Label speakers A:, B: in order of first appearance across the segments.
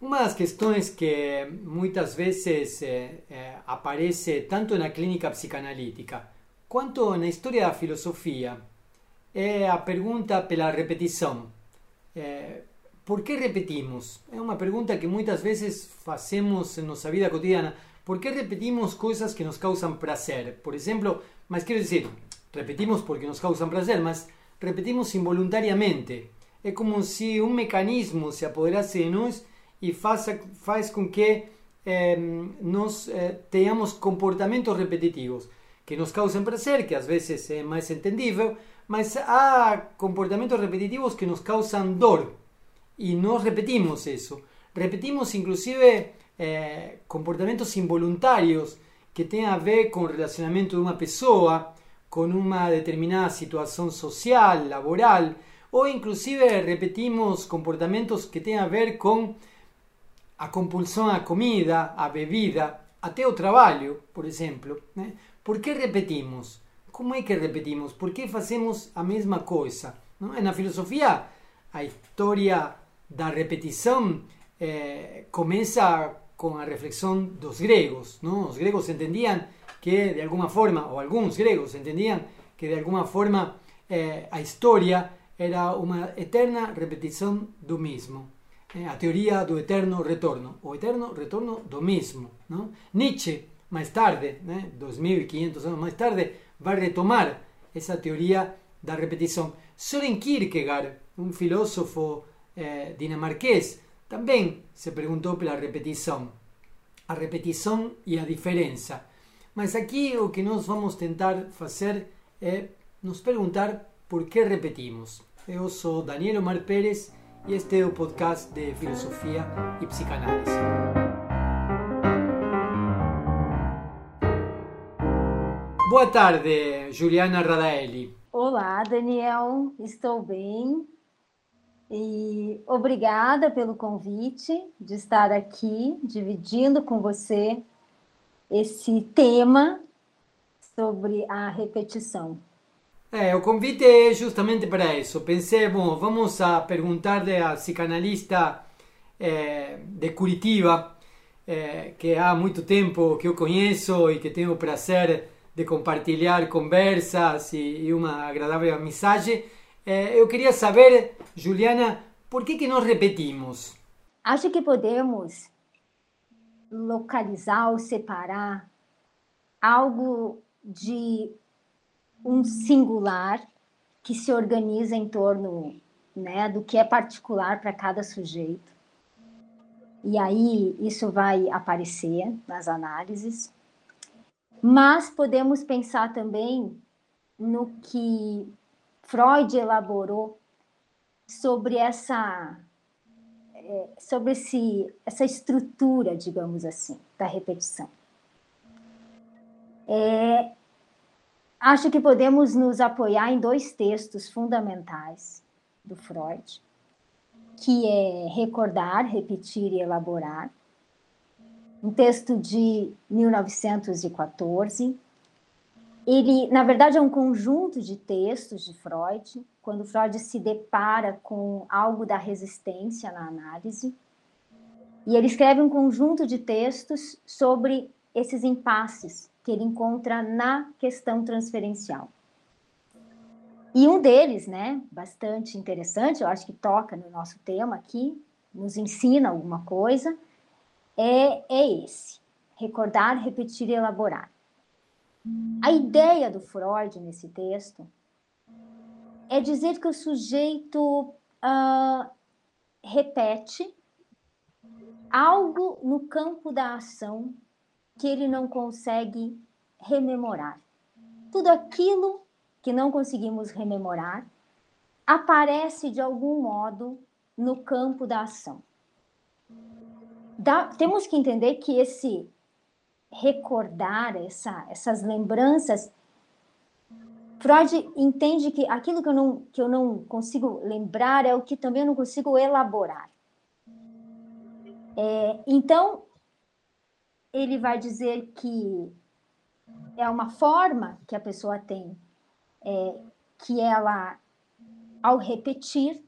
A: Uma das questões que muitas vezes é, é, aparece tanto na clínica psicanalítica quanto na história da filosofia é a pergunta pela repetição. É, por que repetimos? É uma pergunta que muitas vezes fazemos em nossa vida cotidiana. Por que repetimos coisas que nos causam prazer? Por exemplo, mas quero dizer, repetimos porque nos causam prazer, mas repetimos involuntariamente. É como se um mecanismo se apoderasse de nós e faça, faz com que eh, nós eh, tenhamos comportamentos repetitivos que nos causem prazer, que às vezes é mais entendível, mas há comportamentos repetitivos que nos causam dor e nós repetimos isso. Repetimos inclusive eh, comportamentos involuntários que têm a ver com o relacionamento de uma pessoa, com uma determinada situação social, laboral, ou inclusive repetimos comportamentos que têm a ver com a compulsão à comida, à bebida, até o trabalho, por exemplo. Né? Por que repetimos? Como é que repetimos? Por que fazemos a mesma coisa? Não? Na filosofia, a história da repetição eh, começa com a reflexão dos gregos. Não? Os gregos entendiam que, de alguma forma, ou alguns gregos entendiam que, de alguma forma, eh, a história era uma eterna repetição do mesmo. Eh, a teoria do eterno retorno, o eterno retorno do mesmo. Nietzsche, mais tarde, né, 2500 anos mais tarde, vai retomar essa teoria da repetição. Søren Kierkegaard, um filósofo eh, dinamarquês, também se perguntou pela repetição. A repetição e a diferença. Mas aqui o que nós vamos tentar fazer é nos perguntar por que repetimos. Eu sou Daniel Omar Pérez e este é o podcast de Filosofia e Psicanálise. Boa tarde, Juliana Radaeli.
B: Olá, Daniel, estou bem. E obrigada pelo convite de estar aqui dividindo com você esse tema sobre a repetição.
A: É, o convite é justamente para isso. Pensei, bom, vamos a perguntar-lhe à psicanalista é, de Curitiba, é, que há muito tempo que eu conheço e que tenho o prazer de compartilhar conversas e, e uma agradável amizade. É, eu queria saber, Juliana, por que, que nós repetimos?
B: Acho que podemos localizar ou separar algo de um singular que se organiza em torno né, do que é particular para cada sujeito. E aí isso vai aparecer nas análises. Mas podemos pensar também no que Freud elaborou sobre essa é, sobre esse, essa estrutura, digamos assim, da repetição. É, acho que podemos nos apoiar em dois textos fundamentais do Freud, que é Recordar, Repetir e Elaborar, um texto de 1914. Ele, na verdade, é um conjunto de textos de Freud, quando Freud se depara com algo da resistência na análise. E ele escreve um conjunto de textos sobre esses impasses que ele encontra na questão transferencial. E um deles, né, bastante interessante, eu acho que toca no nosso tema aqui, nos ensina alguma coisa, é, é esse: recordar, repetir e elaborar. A ideia do Freud nesse texto é dizer que o sujeito uh, repete algo no campo da ação que ele não consegue rememorar. Tudo aquilo que não conseguimos rememorar aparece de algum modo no campo da ação dá, temos que entender que esse recordar essa, essas lembranças Freud entende que aquilo que eu, não, que eu não consigo lembrar é o que também eu não consigo elaborar. É, então, ele vai dizer que é uma forma que a pessoa tem, é, que ela, ao repetir,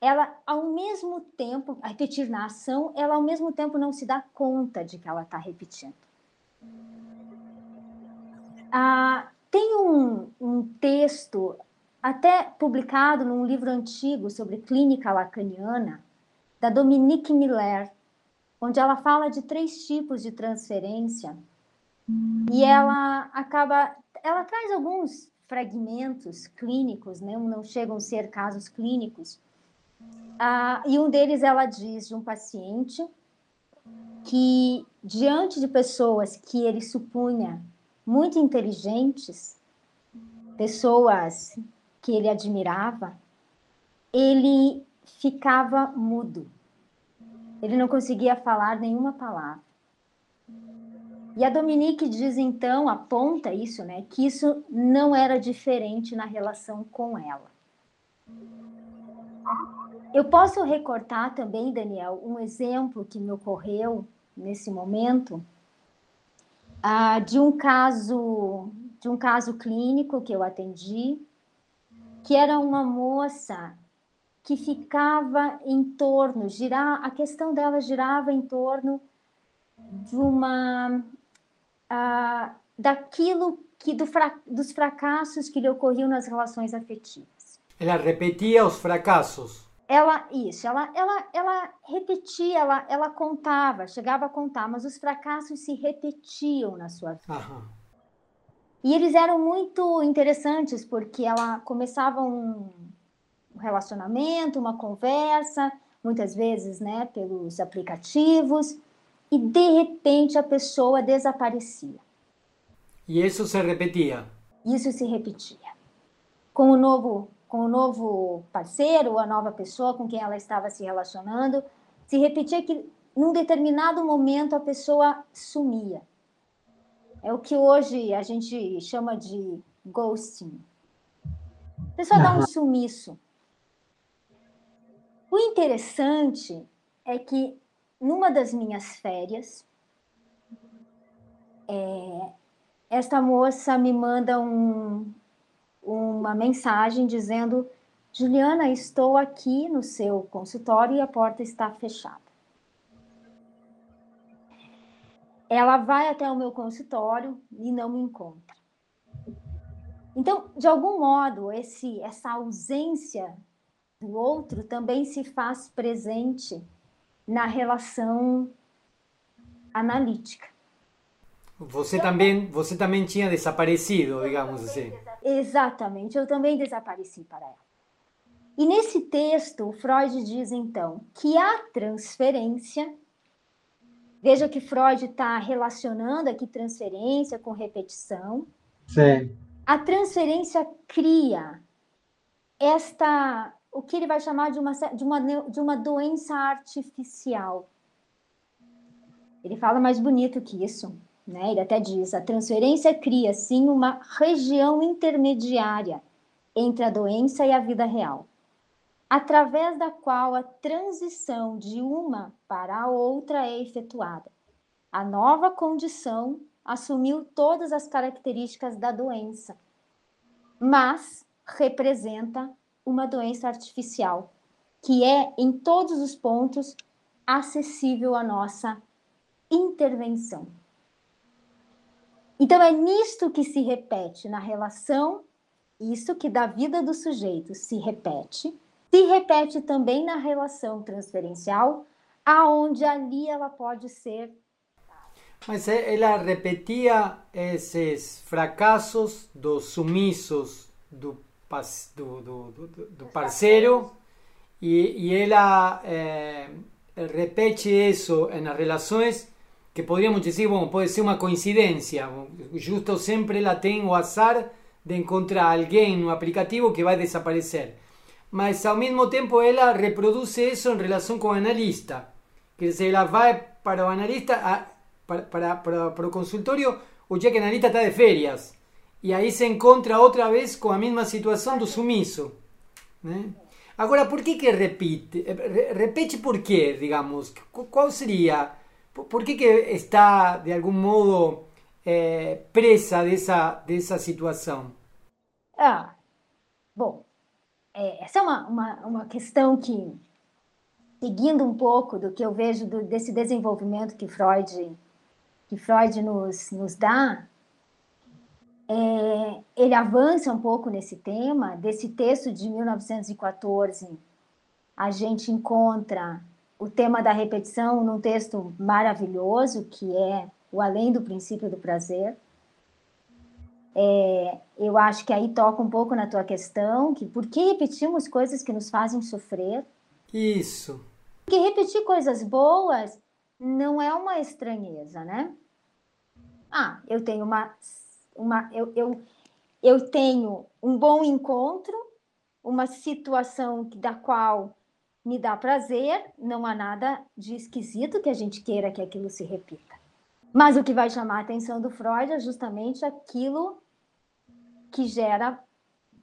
B: ela ao mesmo tempo, a repetir na ação, ela ao mesmo tempo não se dá conta de que ela está repetindo. Ah, tem um, um texto, até publicado num livro antigo sobre clínica lacaniana, da Dominique Miller, onde ela fala de três tipos de transferência e ela acaba, ela traz alguns fragmentos clínicos, né? não chegam a ser casos clínicos, ah, e um deles ela diz de um paciente que diante de pessoas que ele supunha muito inteligentes, pessoas que ele admirava, ele ficava mudo. Ele não conseguia falar nenhuma palavra. E a Dominique diz então, aponta isso, né, que isso não era diferente na relação com ela. Eu posso recortar também, Daniel, um exemplo que me ocorreu nesse momento ah, de um caso de um caso clínico que eu atendi, que era uma moça que ficava em torno, girar, a questão dela girava em torno de uma ah, daquilo que do fra, dos fracassos que lhe ocorriam nas relações afetivas.
A: Ela repetia os fracassos.
B: Ela isso, ela ela ela repetia, ela ela contava, chegava a contar, mas os fracassos se repetiam na sua vida. Aham. E eles eram muito interessantes porque ela começava um relacionamento, uma conversa, muitas vezes, né, pelos aplicativos, e de repente a pessoa desaparecia.
A: E isso se repetia?
B: Isso se repetia. Com o novo, com o novo parceiro, a nova pessoa com quem ela estava se relacionando, se repetia que num determinado momento a pessoa sumia. É o que hoje a gente chama de ghosting. A pessoa dá um sumiço. O interessante é que numa das minhas férias, é, esta moça me manda um, uma mensagem dizendo: Juliana, estou aqui no seu consultório e a porta está fechada. ela vai até o meu consultório e não me encontra. Então, de algum modo, esse, essa ausência do outro também se faz presente na relação analítica.
A: Você também, você também tinha desaparecido, digamos assim.
B: Exatamente, eu também desapareci para ela. E nesse texto, Freud diz então que a transferência Veja que Freud está relacionando aqui transferência com repetição.
A: Sim.
B: A transferência cria esta, o que ele vai chamar de uma, de uma, de uma doença artificial. Ele fala mais bonito que isso. Né? Ele até diz: a transferência cria, sim, uma região intermediária entre a doença e a vida real através da qual a transição de uma para a outra é efetuada. A nova condição assumiu todas as características da doença, mas representa uma doença artificial, que é, em todos os pontos, acessível à nossa intervenção. Então, é nisto que se repete na relação, isso que da vida do sujeito se repete se repete também na relação transferencial, aonde ali ela pode ser.
A: Mas ela repetia esses fracassos dos sumissos do, do, do, do parceiro e, e ela é, repete isso nas relações que podríamos dizer, bom, pode ser uma coincidência. Justo sempre ela tem o azar de encontrar alguém no aplicativo que vai desaparecer mas ao mesmo tempo ela reproduz isso em relação com o analista. Quer dizer, ela vai para o analista, a, para, para, para, para o consultório, o dia que o analista está de férias. E aí se encontra outra vez com a mesma situação do sumiço. Né? Agora, por que que repite? Repete por quê, digamos? Qual seria? Por que que está, de algum modo, é, presa dessa, dessa situação?
B: Ah, bom, é, essa é uma, uma, uma questão que, seguindo um pouco do que eu vejo do, desse desenvolvimento que Freud, que Freud nos, nos dá, é, ele avança um pouco nesse tema, desse texto de 1914, a gente encontra o tema da repetição num texto maravilhoso, que é o Além do Princípio do Prazer. É, eu acho que aí toca um pouco na tua questão, que por que repetimos coisas que nos fazem sofrer?
A: Isso.
B: Porque repetir coisas boas não é uma estranheza, né? Ah, eu tenho uma, uma eu, eu, eu tenho um bom encontro, uma situação da qual me dá prazer, não há nada de esquisito que a gente queira que aquilo se repita. Mas o que vai chamar a atenção do Freud é justamente aquilo que gera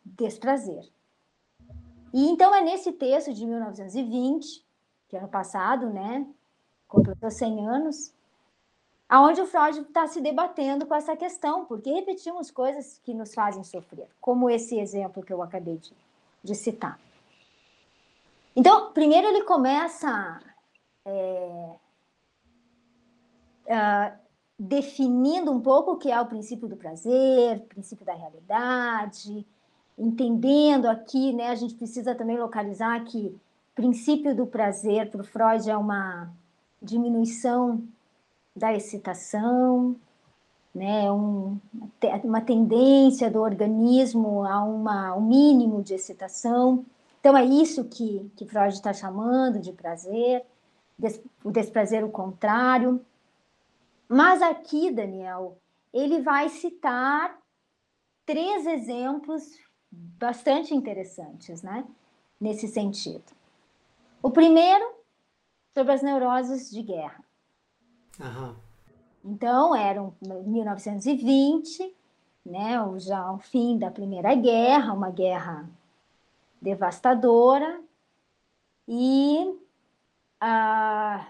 B: desprazer. E então é nesse texto de 1920, que é ano passado, né, completou 100 anos, aonde o Freud está se debatendo com essa questão, porque repetimos coisas que nos fazem sofrer, como esse exemplo que eu acabei de, de citar. Então, primeiro ele começa é, uh, definindo um pouco o que é o princípio do prazer, princípio da realidade, entendendo aqui, né, a gente precisa também localizar que princípio do prazer para o Freud é uma diminuição da excitação, né, um, uma tendência do organismo a uma, um mínimo de excitação. Então é isso que, que Freud está chamando de prazer, des, o desprazer o contrário. Mas aqui, Daniel, ele vai citar três exemplos bastante interessantes, né? Nesse sentido. O primeiro, sobre as neuroses de guerra. Uhum. Então, eram 1920, né, já o fim da Primeira Guerra, uma guerra devastadora, e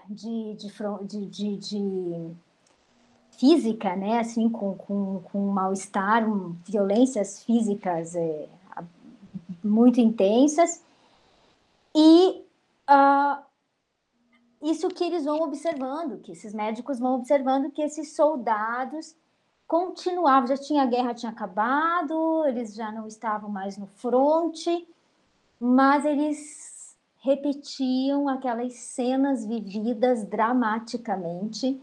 B: de, de, de, de física, né, assim, com, com, com mal-estar, um, violências físicas é, muito intensas, e isso que eles vão observando, que esses médicos vão observando que esses soldados continuavam, já tinha a guerra tinha acabado, eles já não estavam mais no fronte, mas eles repetiam aquelas cenas vividas dramaticamente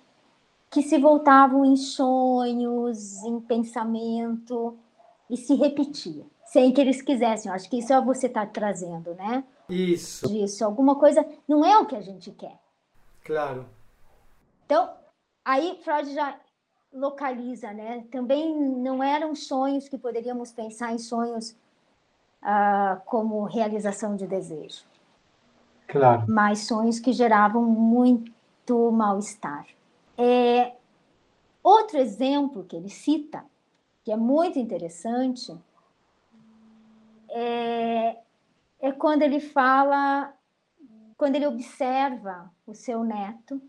B: que se voltavam em sonhos, em pensamento e se repetia, sem que eles quisessem. Eu acho que isso é você está trazendo, né?
A: Isso.
B: Disso, alguma coisa não é o que a gente quer.
A: Claro.
B: Então, aí Freud já localiza, né? Também não eram sonhos que poderíamos pensar em sonhos uh, como realização de desejo.
A: Claro.
B: Mas sonhos que geravam muito mal-estar. É, outro exemplo que ele cita, que é muito interessante, é, é quando ele fala, quando ele observa o seu neto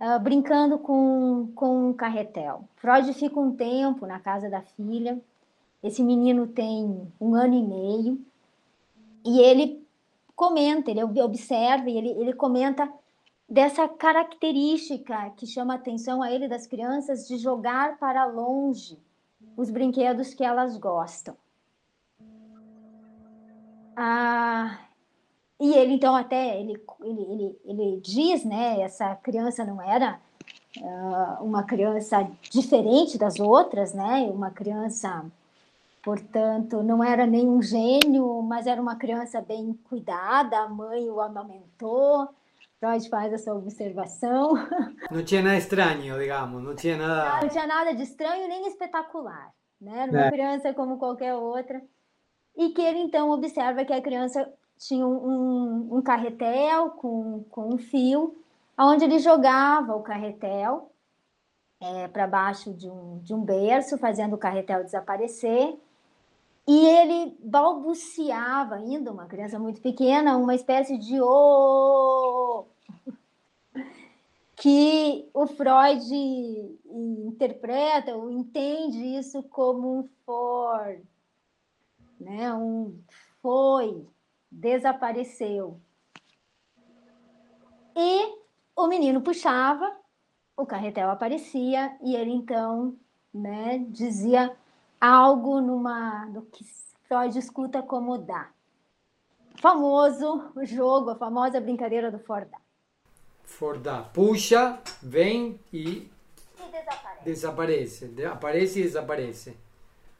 B: uh, brincando com, com um carretel. Freud fica um tempo na casa da filha, esse menino tem um ano e meio, e ele comenta, ele observa e ele, ele comenta dessa característica que chama a atenção a ele das crianças de jogar para longe os brinquedos que elas gostam. Ah, e ele então até ele, ele, ele, ele diz, né, essa criança não era uh, uma criança diferente das outras, né, uma criança, portanto, não era nenhum gênio, mas era uma criança bem cuidada, a mãe o amamentou, Freud faz essa observação.
A: Não tinha nada estranho, digamos, não tinha nada.
B: Não, tinha nada de estranho nem espetacular, né? Era uma é. criança como qualquer outra. E que ele então observa que a criança tinha um, um carretel com, com um fio, onde ele jogava o carretel é, para baixo de um, de um berço, fazendo o carretel desaparecer. E ele balbuciava ainda, uma criança muito pequena, uma espécie de oh! que o Freud interpreta ou entende isso como um for. né? Um foi, desapareceu. E o menino puxava, o carretel aparecia e ele então, né, dizia algo numa no que Freud escuta como dá. Famoso jogo, a famosa brincadeira do Fordá.
A: Fordá. Puxa, vem e,
B: E desaparece.
A: desaparece. De- Aparece e desaparece.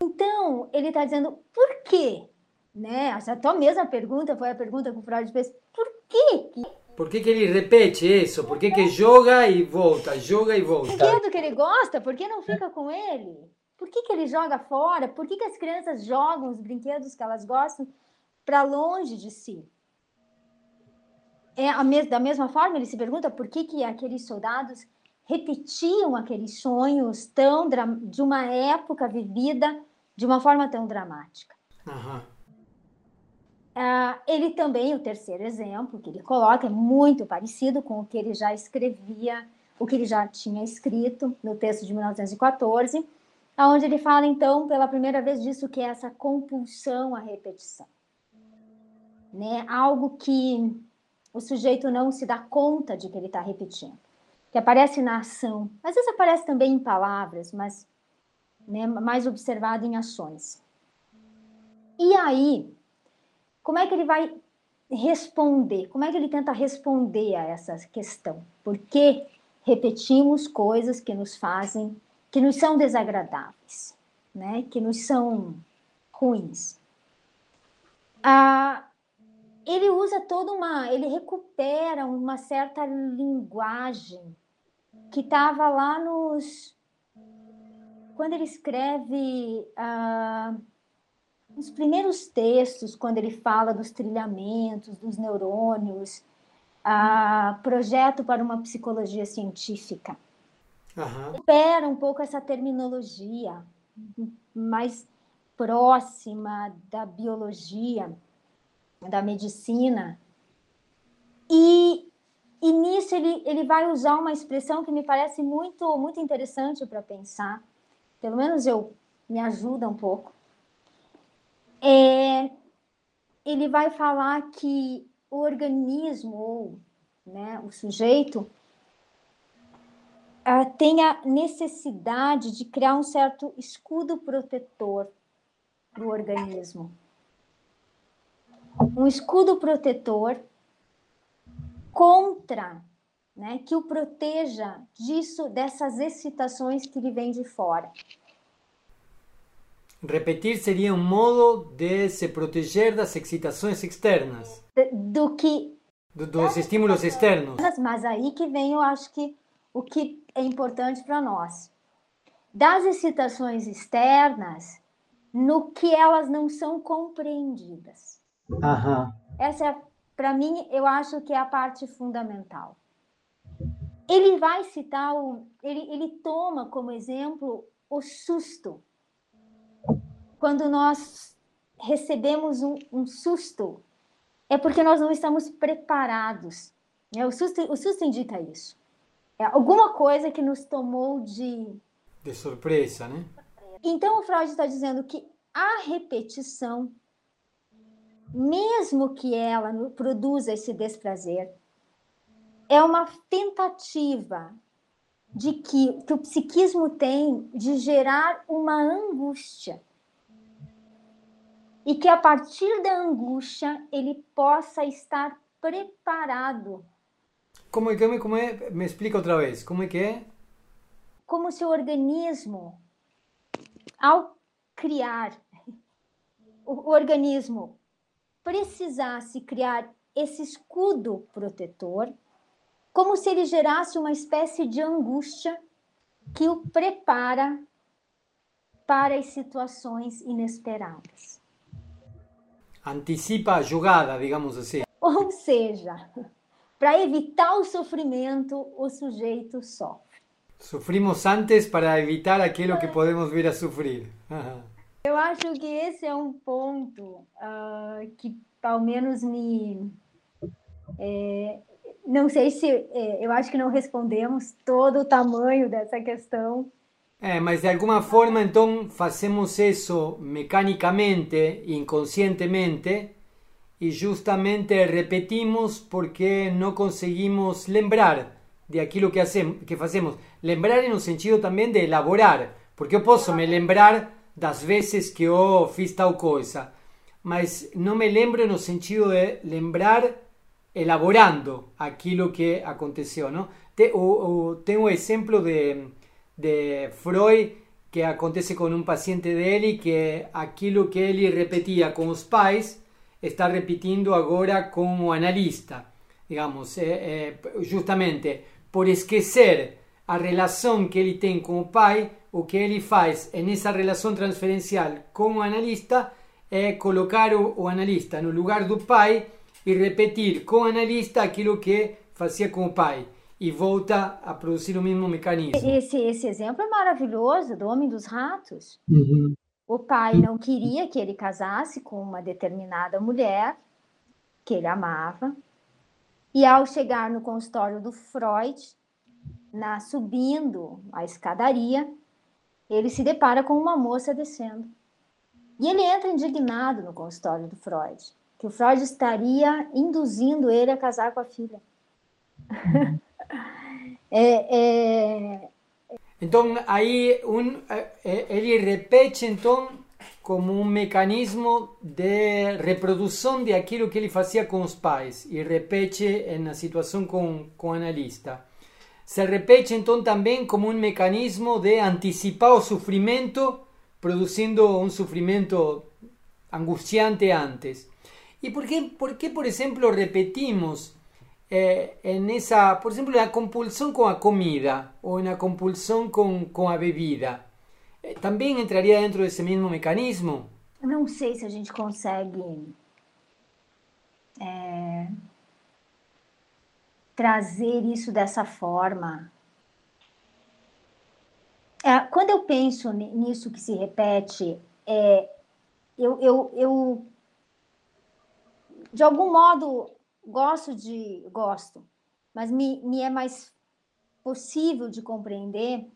B: Então, ele está dizendo por quê? Né? Essa tua mesma pergunta foi a pergunta que o Freud fez. Por quê?
A: Por que, que ele repete isso? Por que, que joga e volta, joga e volta?
B: brinquedo que ele gosta, por que não fica com ele? Por que, que ele joga fora? Por que, que as crianças jogam os brinquedos que elas gostam para longe de si? É a mes da mesma forma, ele se pergunta por que, que aqueles soldados repetiam aqueles sonhos tão de uma época vivida de uma forma tão dramática.
A: Aham.
B: Ah, ele também, o terceiro exemplo que ele coloca, é muito parecido com o que ele já escrevia, o que ele já tinha escrito no texto de 1914, onde ele fala, então, pela primeira vez disso que é essa compulsão à repetição. Né? Algo que o sujeito não se dá conta de que ele está repetindo, que aparece na ação, às vezes aparece também em palavras, mas né, mais observado em ações. E aí, como é que ele vai responder? Como é que ele tenta responder a essa questão? Por que repetimos coisas que nos fazem, que nos são desagradáveis, né? Que nos são ruins? Ah, ele usa toda uma, ele recupera uma certa linguagem que estava lá nos quando ele escreve ah, nos primeiros textos, quando ele fala dos trilhamentos, dos neurônios, ah, projeto para uma psicologia científica.
A: Aham.
B: Recupera um pouco essa terminologia mais próxima da biologia, da medicina. E, e nisso ele, ele vai usar uma expressão que me parece muito, muito interessante para pensar, pelo menos eu me ajuda um pouco é, ele vai falar que o organismo ou né, o sujeito ah, tem a necessidade de criar um certo escudo protetor para o organismo. Um escudo protetor contra, né, que o proteja disso, dessas excitações que lhe vêm de fora.
A: Repetir seria um modo de se proteger das excitações externas,
B: Do que
A: do- dos estímulos externos.
B: Mas aí que vem, eu acho que o que é importante para nós. Das excitações externas, no que elas não são compreendidas.
A: Aham.
B: Essa é, para mim, eu acho que é a parte fundamental. Ele vai citar, o, ele, ele toma como exemplo o susto. Quando nós recebemos um, um susto, é porque nós não estamos preparados. né? O, susto, o susto indica isso. É alguma coisa que nos tomou de.
A: De surpresa, né?
B: Então, o Freud está dizendo que a repetição, mesmo que ela produza esse desprazer, é uma tentativa de que, que o psiquismo tem de gerar uma angústia. E que a partir da angústia ele possa estar preparado,
A: Como é, como é, como é? Me explica outra vez. Como é que é?
B: como se o organismo, ao criar, o organismo precisasse criar esse escudo protetor, como se ele gerasse uma espécie de angústia que o prepara para as situações inesperadas.
A: Anticipa a jogada, digamos assim.
B: Ou seja, para evitar o sofrimento, o sujeito sofre.
A: Sufrimos antes para evitar aquilo que podemos vir a. Aham.
B: Eu acho que esse é um ponto ah, que, ao menos, me. é, não sei se. é, eu acho que não respondemos todo o tamanho dessa questão,
A: É, mas de alguma forma então fazemos isso mecanicamente, inconscientemente, e justamente repetimos porque não conseguimos lembrar de aquilo que, que fazemos. Lembrar no sentido também de elaborar, porque eu posso me lembrar das vezes que eu fiz tal coisa, mas não me lembro no sentido de lembrar elaborando aquilo que aconteceu. Não? Tem o exemplo de, de Freud que acontece com um paciente dele que aquilo que ele repetia com os pais está repetindo agora como analista. Digamos, é, é, justamente por esquecer a relação que ele tem com o pai, o que ele faz nessa relação transferencial com o analista é colocar o, o analista no lugar do pai e repetir com o analista aquilo que fazia com o pai e volta a produzir o mesmo mecanismo.
B: Esse, esse exemplo é maravilhoso do Homem dos Ratos. Uhum. O pai não queria que ele casasse com uma determinada mulher que ele amava. E ao chegar no consultório do Freud, na subindo a escadaria, ele se depara com uma moça descendo. E ele entra indignado no consultório do Freud, que o Freud estaria induzindo ele a casar com a filha.
A: É, é, então, aí um, ele repete, então, como um mecanismo de reprodução de aquilo que ele fazia com os pais e repete na situação com, com o analista. Se repete, então, também como um mecanismo de antecipar o sofrimento, produzindo um sofrimento angustiante antes. E por que, por, que, por exemplo, repetimos eh, en esa, por exemplo, na compulsão com a comida ou na compulsão com, com a bebida, eh, também entraria dentro desse mesmo mecanismo?
B: Não sei se a gente consegue é, trazer isso dessa forma. É, quando eu penso nisso que se repete, é, eu, eu, eu, de algum modo, gosto de gosto, mas me, me é mais possível de compreender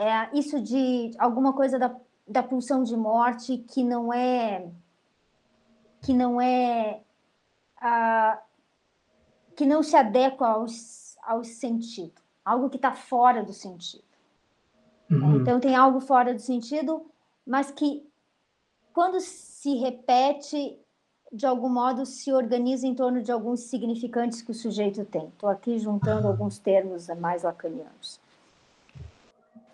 B: é isso de alguma coisa da, da pulsão de morte que não é que não é ah, que não se adequa aos, ao sentido, algo que está fora do sentido. Uhum. Então tem algo fora do sentido, mas que quando se repete de algum modo se organiza em torno de alguns significantes que o sujeito tem. Estou aqui juntando alguns termos mais lacanianos.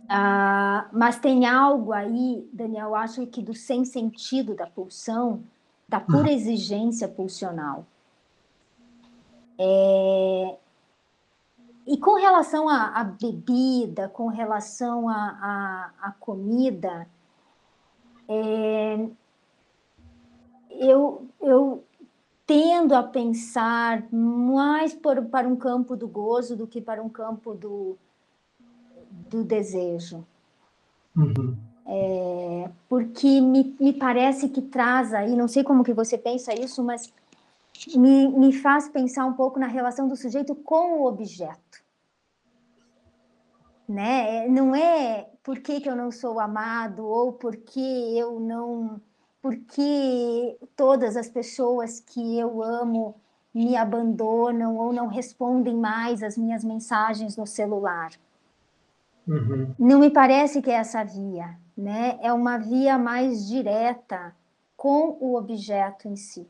B: Ah, mas tem algo aí, Daniel, acho que do sem sentido da pulsão, da pura exigência pulsional. É... E com relação à, bebida, com relação à comida, é eu, eu tendo a pensar mais por, para um campo do gozo do que para um campo do, do desejo. Uhum. É, porque me, me parece que traz aí, não sei como que você pensa isso, mas me, me faz pensar um pouco na relação do sujeito com o objeto. Né? Não é por que, que eu não sou amado ou porque eu não porque todas as pessoas que eu amo me abandonam ou não respondem mais as minhas mensagens no celular. Uhum. Não me parece que é essa via, né? É uma via mais direta com o objeto em si.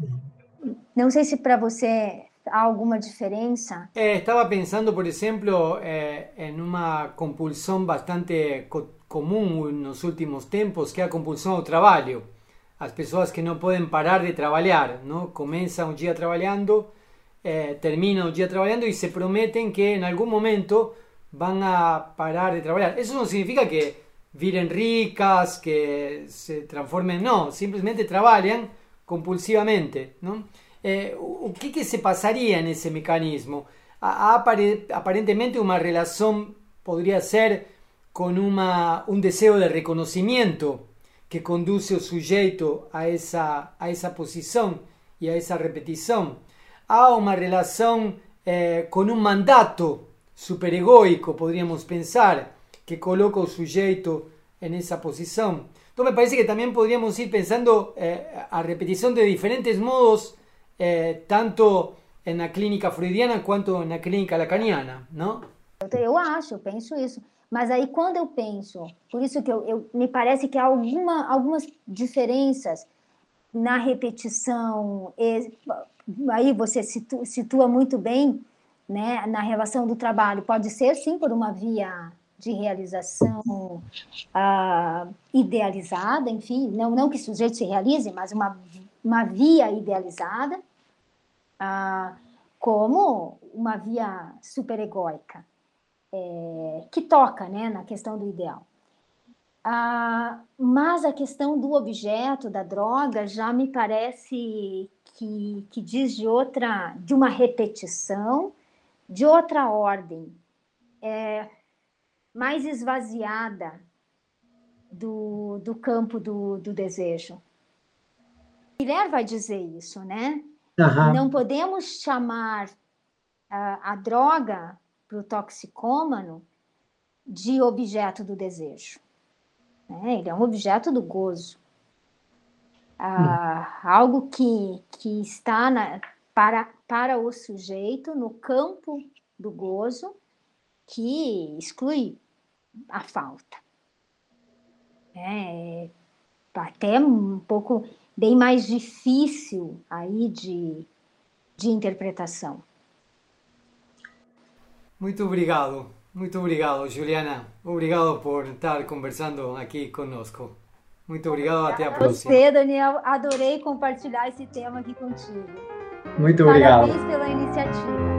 B: Uhum. Não sei se para você há alguma diferença.
A: É, estava pensando, por exemplo, é, em uma compulsão bastante comum nos últimos tempos que é a compulsão ao trabalho. As pessoas que não podem parar de trabalhar, não? começam o dia trabalhando, eh, terminam o dia trabalhando e se prometem que em algum momento vão a parar de trabalhar. Isso não significa que virem ricas, que se transformem, não, simplesmente trabalham compulsivamente. Não? Eh, o que, que se passaria nesse mecanismo? Há aparentemente uma relação, poderia ser con una, un deseo de reconocimiento que conduce al sujeto a esa, a esa posición y a esa repetición. Hay una relación eh, con un mandato superegóico, podríamos pensar, que coloca o sujeito nessa posição. Então me parece que também poderíamos ir pensando eh, a repetição de diferentes modos, eh, tanto na clínica freudiana quanto na clínica lacaniana, não?
B: Eu acho, eu penso isso. Mas aí quando eu penso, por isso que eu, eu me parece que há alguma, algumas diferenças na repetição, e, aí você situa, situa muito bem né, na relação do trabalho. Pode ser, sim, por uma via de realização uh, idealizada, enfim, não, não que o sujeito se realize, mas uma, uma via idealizada, uh, como uma via superegóica é, que toca né, na questão do ideal. Ah, mas a questão do objeto, da droga, já me parece que, que diz de outra, de uma repetição, de outra ordem, é, mais esvaziada do, do campo do, do desejo. Miller vai dizer isso, né? Uhum. Não podemos chamar a, a droga para o toxicômano de objeto do desejo. Né? Ele é um objeto do gozo. Ah, hum. Algo que, que está na, para, para o sujeito no campo do gozo que exclui a falta. É até um pouco bem mais difícil aí de, de interpretação.
A: Muito obrigado, muito obrigado, Juliana. Obrigado por estar conversando aqui conosco. Muito obrigado, até a próxima.
B: Você, Daniel, adorei compartilhar esse tema aqui contigo.
A: Muito obrigado.
B: Parabéns pela iniciativa.